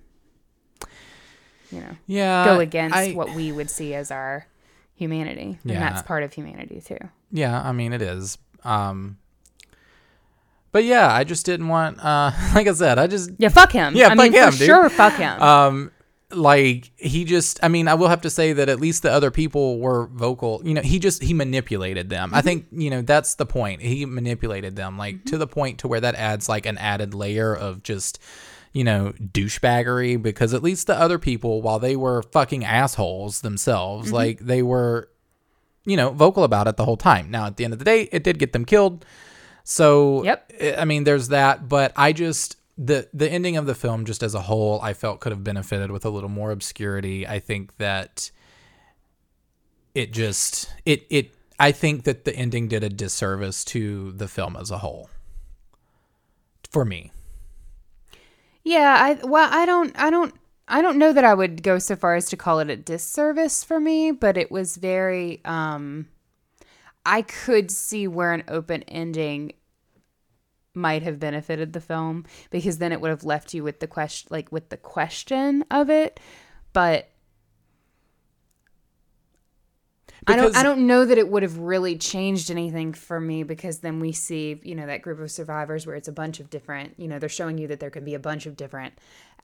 you know Yeah. go against I- what we would see as our humanity and Yeah. that's part of humanity too Yeah, I mean it is. Um But yeah, I just didn't want uh *laughs* like I said, I just yeah fuck him Yeah, i fuck mean him, for dude. sure fuck him um like he just i mean i will have to say that at least the other people were vocal you know he just he manipulated them i think you know that's the point he manipulated them like to the point to where that adds like an added layer of just you know douchebaggery because at least the other people while they were fucking assholes themselves mm-hmm. like they were you know vocal about it the whole time now at the end of the day it did get them killed so Yep. I- I mean, there's that, but I just the the ending of the film, just as a whole, I felt could have benefited with a little more obscurity. I think that it just it it I think that the ending did a disservice to the film as a whole. For me, Yeah, I well, I don't, I don't, I don't know that I would go so far as to call it a disservice for me, but it was very. um I could see where an open ending might have benefited the film because then it would have left you with the question, like with the question of it, but. I don't. I don't know that it would have really changed anything for me because then we see, you know, that group of survivors where it's a bunch of different. You know, they're showing you that there can be a bunch of different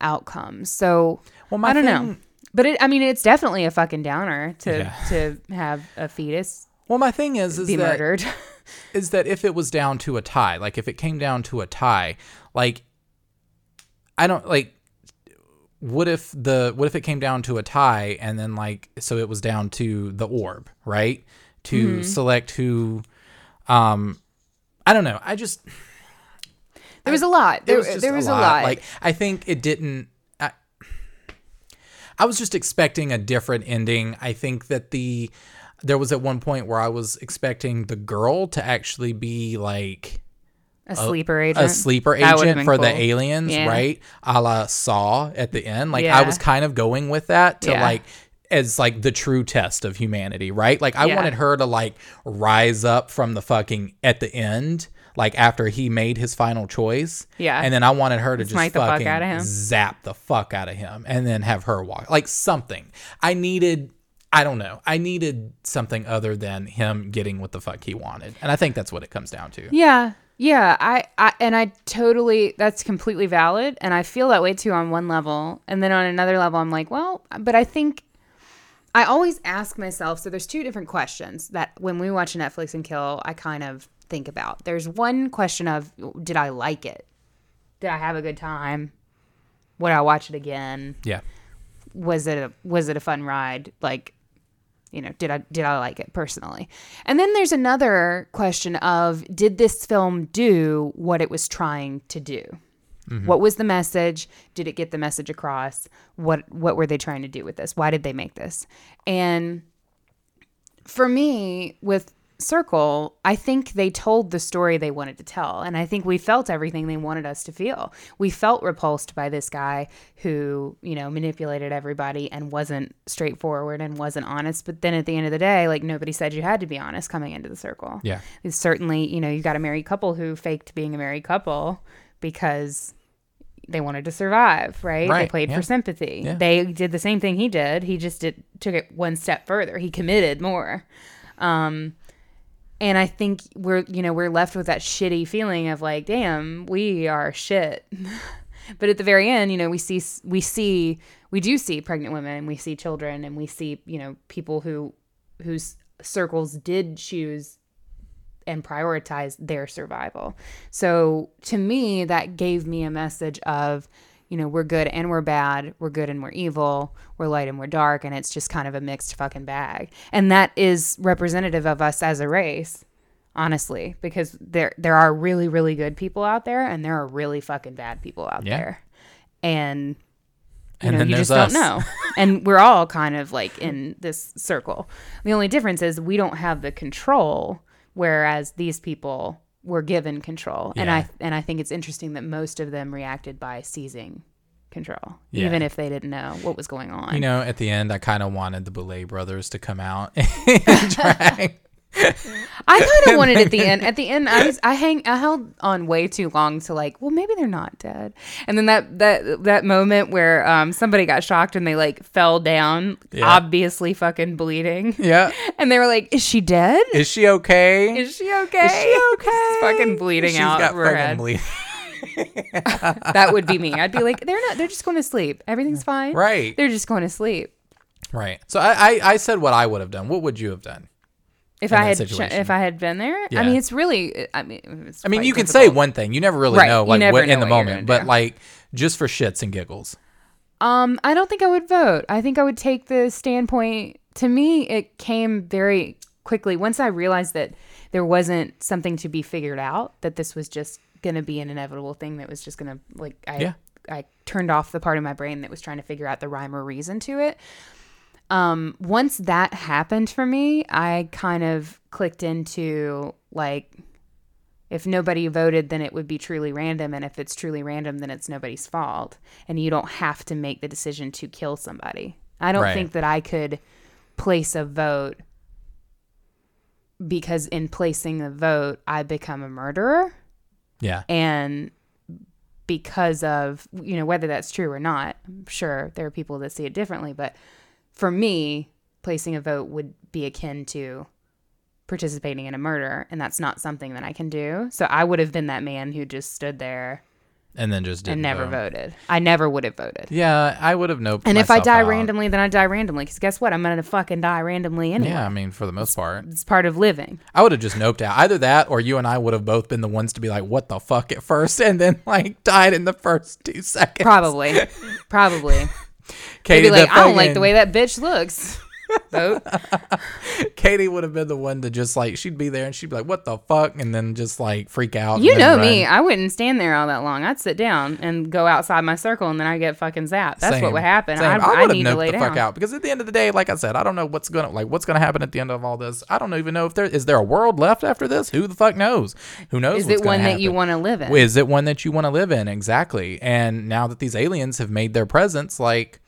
outcomes. So, Well, my I don't know, but it. I mean, it's definitely a fucking downer to Yeah. to have a fetus well, my thing is is be that murdered. *laughs* is that if it was down to a tie, like if it came down to a tie, like I don't like. What if the what if it came down to a tie and then like so it was down to the orb, right? To Mm-hmm. select who. Um, I don't know. I just There was a lot. There, was there was a lot. Like I think it didn't. I, I was just expecting a different ending. I think that the there was at one point where I was expecting the girl to actually be like a sleeper agent. a sleeper agent for the aliens, Yeah. right? A la Saw at the end. Like I was kind of going with that to Yeah. like as like the true test of humanity, right? Like I Yeah. wanted her to like rise up from the fucking at the end, like after he made his final choice. Yeah. And then I wanted her to just fuck fucking him. zap the fuck out of him and then have her walk like something. I needed I don't know. I needed something other than him getting what the fuck he wanted. And I think that's what it comes down to. Yeah. Yeah, I, I and I totally that's completely valid and I feel that way too on one level and then on another level I'm like, well, but I think I always ask myself so there's two different questions that when we watch Netflix and kill I kind of think about. There's one question of did I like it? Did I have a good time? Would I watch it again? Yeah. was it a was it a fun ride like you know did i did i like it personally? And then there's another question of did this film do what it was trying to do? Mm-hmm. What was the message? Did it get the message across? What what were they trying to do with this? Why did they make this? And for me with circle i think they told the story they wanted to tell. And i think we felt everything they wanted us to feel. We felt repulsed by this guy who you know manipulated everybody and wasn't straightforward and wasn't honest. But then at the end of the day like nobody said you had to be honest coming into the circle. Yeah. it's certainly you know you got a married couple who faked being a married couple because they wanted to survive right, they played yeah. for sympathy. Yeah. they did the same thing he did. He just did took it one step further. He committed more. Um and i think we're you know we're left with that shitty feeling of like damn we are shit *laughs* but at the very end you know we see we see we do see pregnant women and we see children and we see you know people who whose circles did choose and prioritize their survival. So to me, that gave me a message of, you know, we're good and we're bad, we're good and we're evil, we're light and we're dark, and it's just kind of a mixed fucking bag. And that is representative of us as a race, honestly, because there there are really really good people out there, and there are really fucking bad people out Yeah. there, and you And know, then you just us. don't know. *laughs* and we're all kind of like in this circle. The only difference is we don't have the control, whereas these people were given control. And I and I think it's interesting that most of them reacted by seizing control, Yeah. even if they didn't know what was going on. You know, at the end, I kind of wanted the Boulet brothers to come out *laughs* and *laughs* drag. I kind of *laughs* wanted at the end. At the end, I was I hang I held on way too long to like, well, maybe they're not dead. And then that that that moment where um somebody got shocked and they like fell down, Yeah. obviously fucking bleeding. Yeah. *laughs* And they were like, "Is she dead? Is she okay? Is she okay? Is she *laughs* okay? She's fucking bleeding She's out got of her fucking head. bleeding. That would be me. I'd be like, "They're not. They're just going to sleep. Everything's fine. Right. They're just going to sleep." Right. So I, I, I said what I would have done. What would you have done? If I had if I had been there, Yeah. I mean, it's really. I mean, it's I mean, you can say one thing. You never really Right. know, like what know in the what moment, but do. like just for shits and giggles. Um, I don't think I would vote. I think I would take the standpoint. To me, it came very quickly once I realized that there wasn't something to be figured out. That this was just going to be an inevitable thing. That was just going to like I Yeah. I turned off the part of my brain that was trying to figure out the rhyme or reason to it. Um, once that happened for me, I kind of clicked into like if nobody voted, then it would be truly random. And if it's truly random, then it's nobody's fault. And you don't have to make the decision to kill somebody. I don't Right. think that I could place a vote because in placing the vote, I become a murderer. Yeah. And because of, you know, whether that's true or not, I'm sure there are people that see it differently. But for me, placing a vote would be akin to participating in a murder and that's not something that I can do. So I would have been that man who just stood there and then just didn't and never vote. voted. I never would have voted. Yeah, I would have noped. And if I die out. randomly, then I die randomly. Because guess what? I'm gonna fucking die randomly anyway. yeah, I mean for the most part, It's part of living. I would have just noped out. Either that, or you and I would have both been the ones to be like, "What the fuck?" at first, *laughs* and then like died in the first two seconds. Probably. *laughs* Probably. Katie, Maybe like, I don't like the way that bitch looks. *laughs* Katie would have been the one to just like she'd be there and she'd be like, "What the fuck?" and then just like freak out. You know me. I wouldn't stand there all that long. I'd sit down and go outside my circle, and then I get fucking zapped. That's Same. what would happen. Same. I, I, I would have need to lay the down. fuck out because at the end of the day, like I said, I don't know what's gonna like what's gonna happen at the end of all this. I don't even know if there is there a world left after this. Who the fuck knows? Who knows? Is it one gonna that you want to live in? Is it one that you want to live in? Exactly. And now that these aliens have made their presence, like,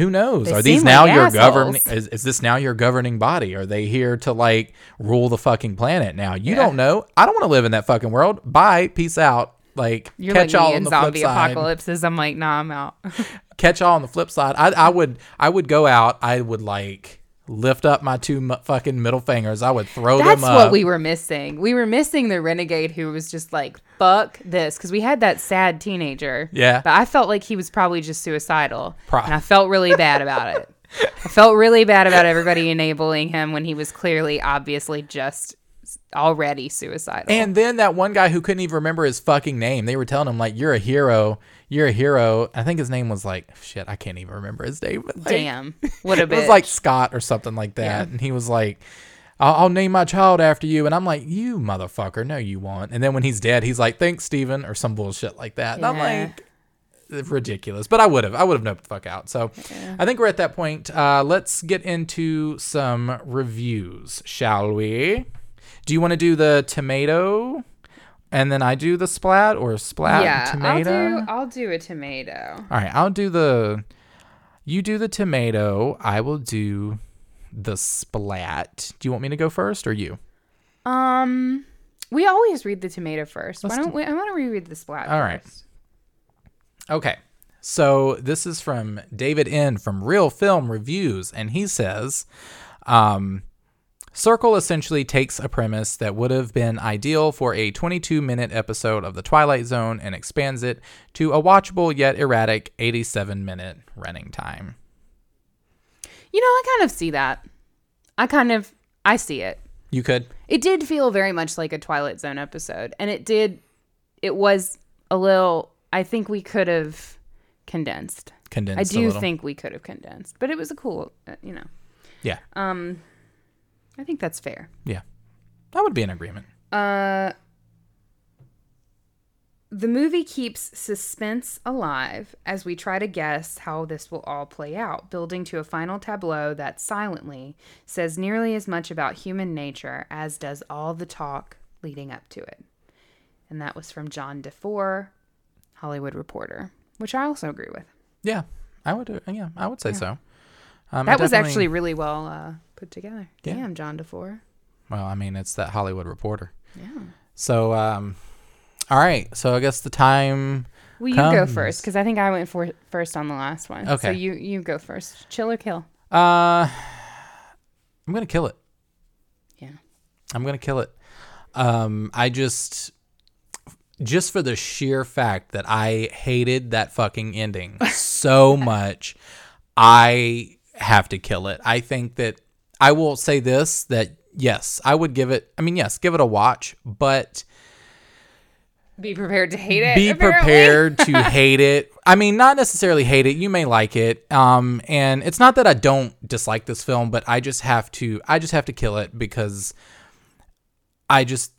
who knows? They Are these now like your governing? Is, is this now your governing body? Are they here to like rule the fucking planet now? You Yeah. don't know. I don't want to live in that fucking world. Bye. Peace out. Like, You're catch like y'all on the flip side. apocalypses. I'm like, nah, I'm out. *laughs* Catch y'all on the flip side. I, I would, I would go out. I would like lift up my two mu- fucking middle fingers. I would throw That's them up. That's what we were missing. We were missing the renegade who was just like, fuck this. Because we had that sad teenager. Yeah. But I felt like he was probably just suicidal. And I felt really bad about it. I felt really bad about everybody enabling him when he was clearly, obviously, just already suicidal. And then that one guy who couldn't even remember his fucking name, they were telling him like, "You're a hero. You're a hero." I think his name was like, shit, I can't even remember his name. But like, Damn. What a *laughs* it was like Scott or something like that, Yeah. and he was like. I'll, I'll name my child after you, and I'm like, you motherfucker, no, you won't. And then when he's dead, he's like, thanks, Steven, or some bullshit like that. And I'm like, ridiculous. But I would have, I would have noped the fuck out. So I think we're at that point. Uh, let's get into some reviews, shall we? Do you want to do the tomato, and then I do the splat, or splat yeah, tomato? I'll do, I'll do a tomato. All right, I'll do the. You do the tomato. I will do the splat. Do you want me to go first or you? Um, we always read the tomato 1st Let's Why don't we? I want to reread the splat. All right. first. Okay. So this is from David N from Reel Film Reviews, and he says, um, Circle essentially takes a premise that would have been ideal for a 22 minute episode of The Twilight Zone and expands it to a watchable yet erratic 87 minute running time. You know, I kind of see that. I kind of I see it. You could. It did feel very much like a Twilight Zone episode, and it did. It was a little. I think we could have condensed. Condensed. I do think we could have condensed, but it was a cool. Uh, you know, Yeah. um, I think that's fair. Yeah. That would be an agreement. Uh, the movie keeps suspense alive as we try to guess how this will all play out, building to a final tableau that silently says nearly as much about human nature as does all the talk leading up to it. And that was from John DeFore, Hollywood Reporter, which I also agree with. Yeah. I would. uh, Yeah. I would say so. Um, That was actually really well uh, put together. Yeah. Damn, John DeFore. Well, I mean, it's that Hollywood Reporter. Yeah. So, um, all right. So I guess the time. Well, you go first because I think I went for first on the last one. Okay. So you you go first. Chill or kill? Uh, I'm gonna kill it. Yeah. I'm gonna kill it. Um, I just, just for the sheer fact that I hated that fucking ending *laughs* so much, I have to kill it. I think that I will say this that yes, I would give it. I mean, yes, give it a watch, but Be prepared to hate it. be apparently. prepared to *laughs* hate it. I mean, not necessarily hate it. You may like it. Um, and it's not that I don't dislike this film, but I just have to. I just have to kill it because I just,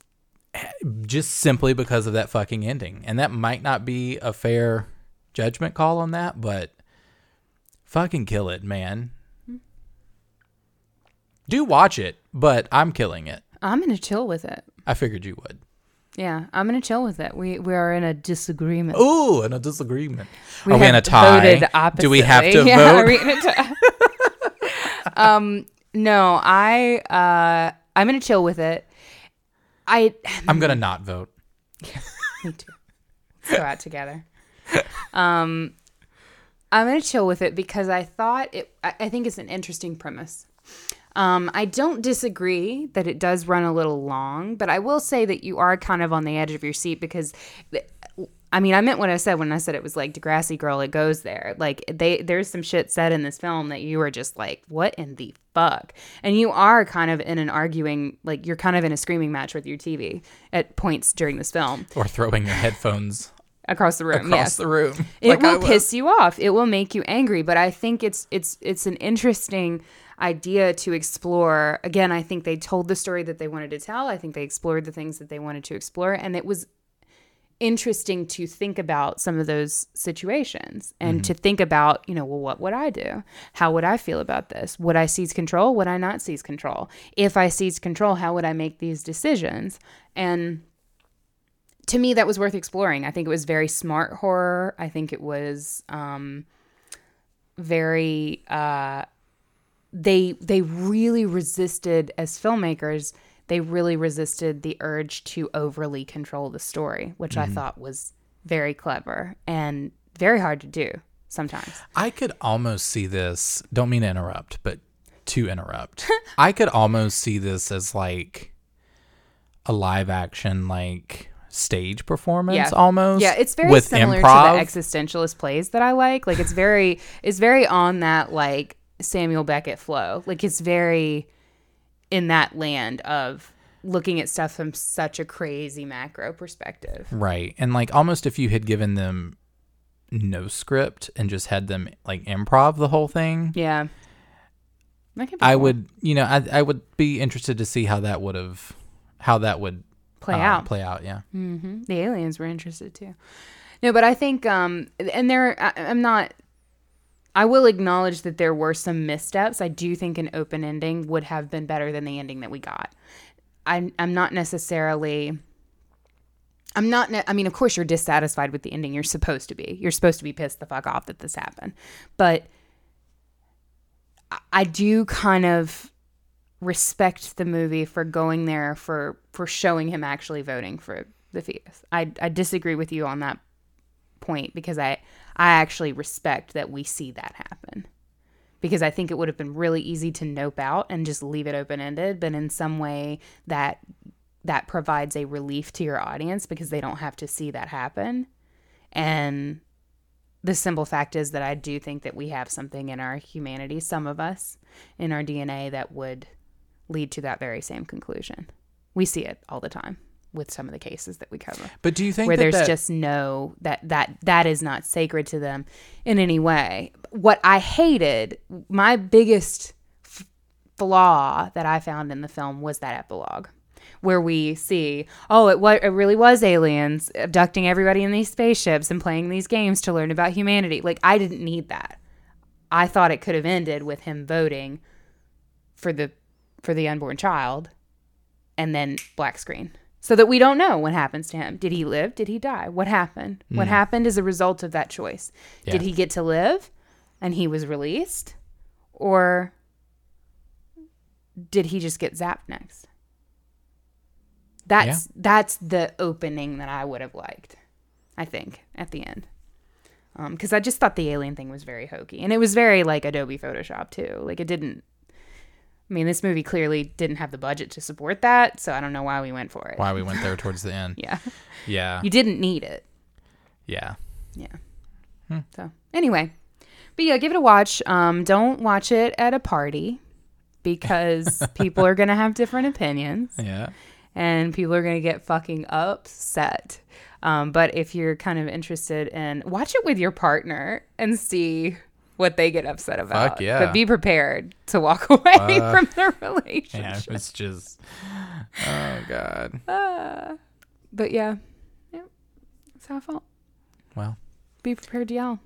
just simply because of that fucking ending, and that might not be a fair judgment call on that, but fucking kill it, man. Do watch it, but I'm killing it. I'm gonna chill with it. I figured you would. Yeah, I'm gonna chill with it. We we are in a disagreement. Ooh, in a disagreement. we Are we in a tie? Do we have to. *laughs* Yeah, vote? are we in a tie? *laughs* um, no, I uh, I'm gonna chill with it. I I'm gonna not vote. Yeah, *laughs* Me too. Let's go out together. Um, I'm gonna chill with it because I thought it. I, I think it's an interesting premise. Um, I don't disagree that it does run a little long, but I will say that you are kind of on the edge of your seat because I mean, I meant what I said when I said it was like Degrassi Girl. It goes there. Like they, there's some shit said in this film that you are just like, what in the fuck? And you are kind of in an arguing, like you're kind of in a screaming match with your TV at points during this film Or throwing your headphones across the room. across yes. the room. it like I will piss you off. It will make you angry. But I think it's it's it's an interesting idea to explore. Again, I think they told the story that they wanted to tell. I think they explored the things that they wanted to explore, and it was interesting to think about some of those situations and to think about, you know, well, what would I do? How would I feel about this? Would I seize control? Would I not seize control? If I seize control, how would I make these decisions? And to me, that was worth exploring. I think it was very smart horror. I think it was um, very. Uh, they they really resisted as filmmakers. They really resisted the urge to overly control the story, which I mm-hmm. thought was very clever and very hard to do sometimes. I could almost see this. Don't mean to interrupt, but to interrupt. *laughs* I could almost see this as like a live action, like stage performance, Yeah. almost. Yeah, it's very with similar improv. to the existentialist plays that I like. Like it's very it's very on that like Samuel Beckett flow. Like it's very in that land of looking at stuff from such a crazy macro perspective. Right. And like almost if you had given them no script and just had them like improv the whole thing, Yeah. That could be I cool. would, you know, I I would be interested to see how that would have how that would play uh, out. Play out, yeah. hmm The aliens were interested too. No, but I think, um, and there, I, I'm not. I will acknowledge that there were some missteps. I do think an open ending would have been better than the ending that we got. I'm, I'm not necessarily. I'm not. Ne- I mean, of course, you're dissatisfied with the ending. You're supposed to be. You're supposed to be pissed the fuck off that this happened. But I- I do kind of respect the movie for going there for for showing him actually voting for the fetus. I I disagree with you on that point because I I actually respect that we see that happen. Because I think it would have been really easy to nope out and just leave it open ended, but in some way that that provides a relief to your audience because they don't have to see that happen. And the simple fact is that I do think that we have something in our humanity, some of us, in our DNA that would lead to that very same conclusion. We see it all the time with some of the cases that we cover But do you think where that there's that- just no that that that is not sacred to them in any way. What I hated, my biggest f- flaw that I found in the film was that epilogue where we see, oh, it what it really was aliens abducting everybody in these spaceships and playing these games to learn about humanity. Like I didn't need that. I thought it could have ended with him voting for the for the unborn child and then black screen so that we don't know what happens to him. Did he live? Did he die? What happened? What hmm. happened as a result of that choice? Did he get to live and he was released? Or did he just get zapped next? That's that's the opening that I would have liked, I think, at the end. Um, because I just thought the alien thing was very hokey. And it was very like Adobe Photoshop too. Like it didn't I mean, this movie clearly didn't have the budget to support that, so I don't know why we went for it. why we went there towards the end. *laughs* Yeah. Yeah. You didn't need it. Yeah. Yeah. So, anyway. But yeah, give it a watch. Um, don't watch it at a party because *laughs* people are going to have different opinions Yeah. and people are going to get fucking upset. Um, but if you're kind of interested in watch it with your partner and see what they get upset about. yeah. But be prepared to walk *laughs* away uh, from the relationship. Yeah. It's just Oh God. Uh, but yeah, yeah, that's how I felt. Well. Be prepared to yell.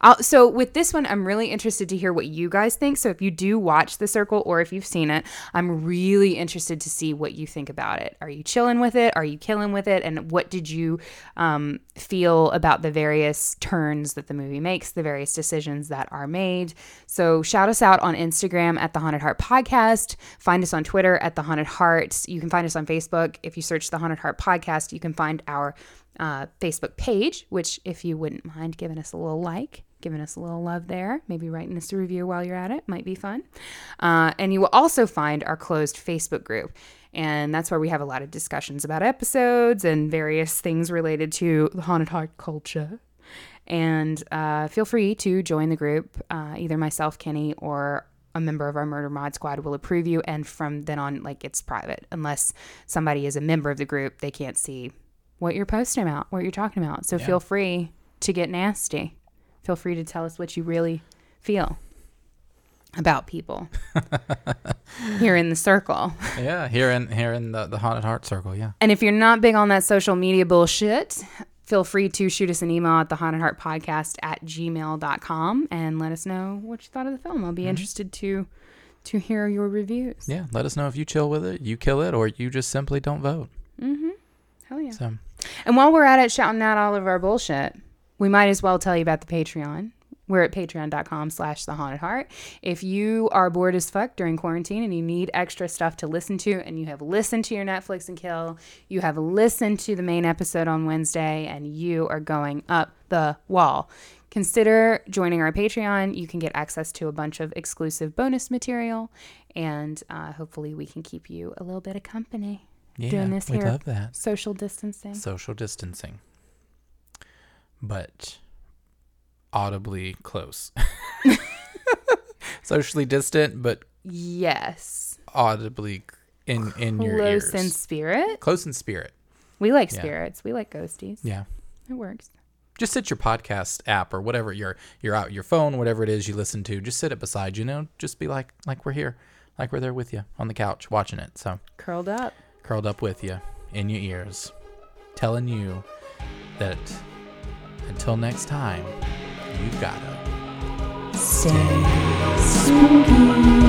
I'll, so with this one, I'm really interested to hear what you guys think. So if you do watch The Circle or if you've seen it, I'm really interested to see what you think about it. Are you chilling with it? Are you killing with it? And what did you um, feel about the various turns that the movie makes, the various decisions that are made? So shout us out on Instagram at the Haunted Heart Podcast. Find us on Twitter at the Haunted Heart. You can find us on Facebook. If you search the Haunted Heart Podcast, you can find our uh, Facebook page, which, if you wouldn't mind giving us a little like, giving us a little love there. Maybe writing us a review while you're at it might be fun. Uh, and you will also find our closed Facebook group. And that's where we have a lot of discussions about episodes and various things related to the haunted heart culture. And uh, feel free to join the group. Uh, either myself, Kenny, or a member of our murder mod squad will approve you. And from then on, like it's private. Unless somebody is a member of the group, they can't see what you're posting about, what you're talking about. So Yeah. feel free to get nasty. Feel free to tell us what you really feel about people *laughs* here in the circle. Yeah, here in here in the, the haunted heart circle. Yeah. And if you're not big on that social media bullshit, feel free to shoot us an email at the haunted heart podcast at gmail.com and let us know what you thought of the film. I'll be interested to to hear your reviews. Yeah. Let us know if you chill with it, you kill it, or you just simply don't vote. Mm-hmm. Hell yeah. So And while we're at it shouting out all of our bullshit, we might as well tell you about the Patreon. We're at patreon.com slash the haunted heart. If you are bored as fuck during quarantine and you need extra stuff to listen to, and you have listened to your Netflix and kill, you have listened to the main episode on Wednesday, and you are going up the wall. Consider joining our Patreon. You can get access to a bunch of exclusive bonus material, and uh, hopefully, we can keep you a little bit of company. yeah, Doing this we here. love that. Social distancing. Social distancing, but audibly close. *laughs* Socially distant, but Yes. audibly in in your ears. Close in spirit. Close in spirit. We like Yeah. spirits. We like ghosties. Yeah. It works. Just sit your podcast app or whatever your you're out your phone, whatever it is you listen to. Just sit it beside you. Know, just be like like we're here, like we're there with you on the couch watching it. So Curled up. curled up with you in your ears, telling you that until next time, you gotta Stay spooky.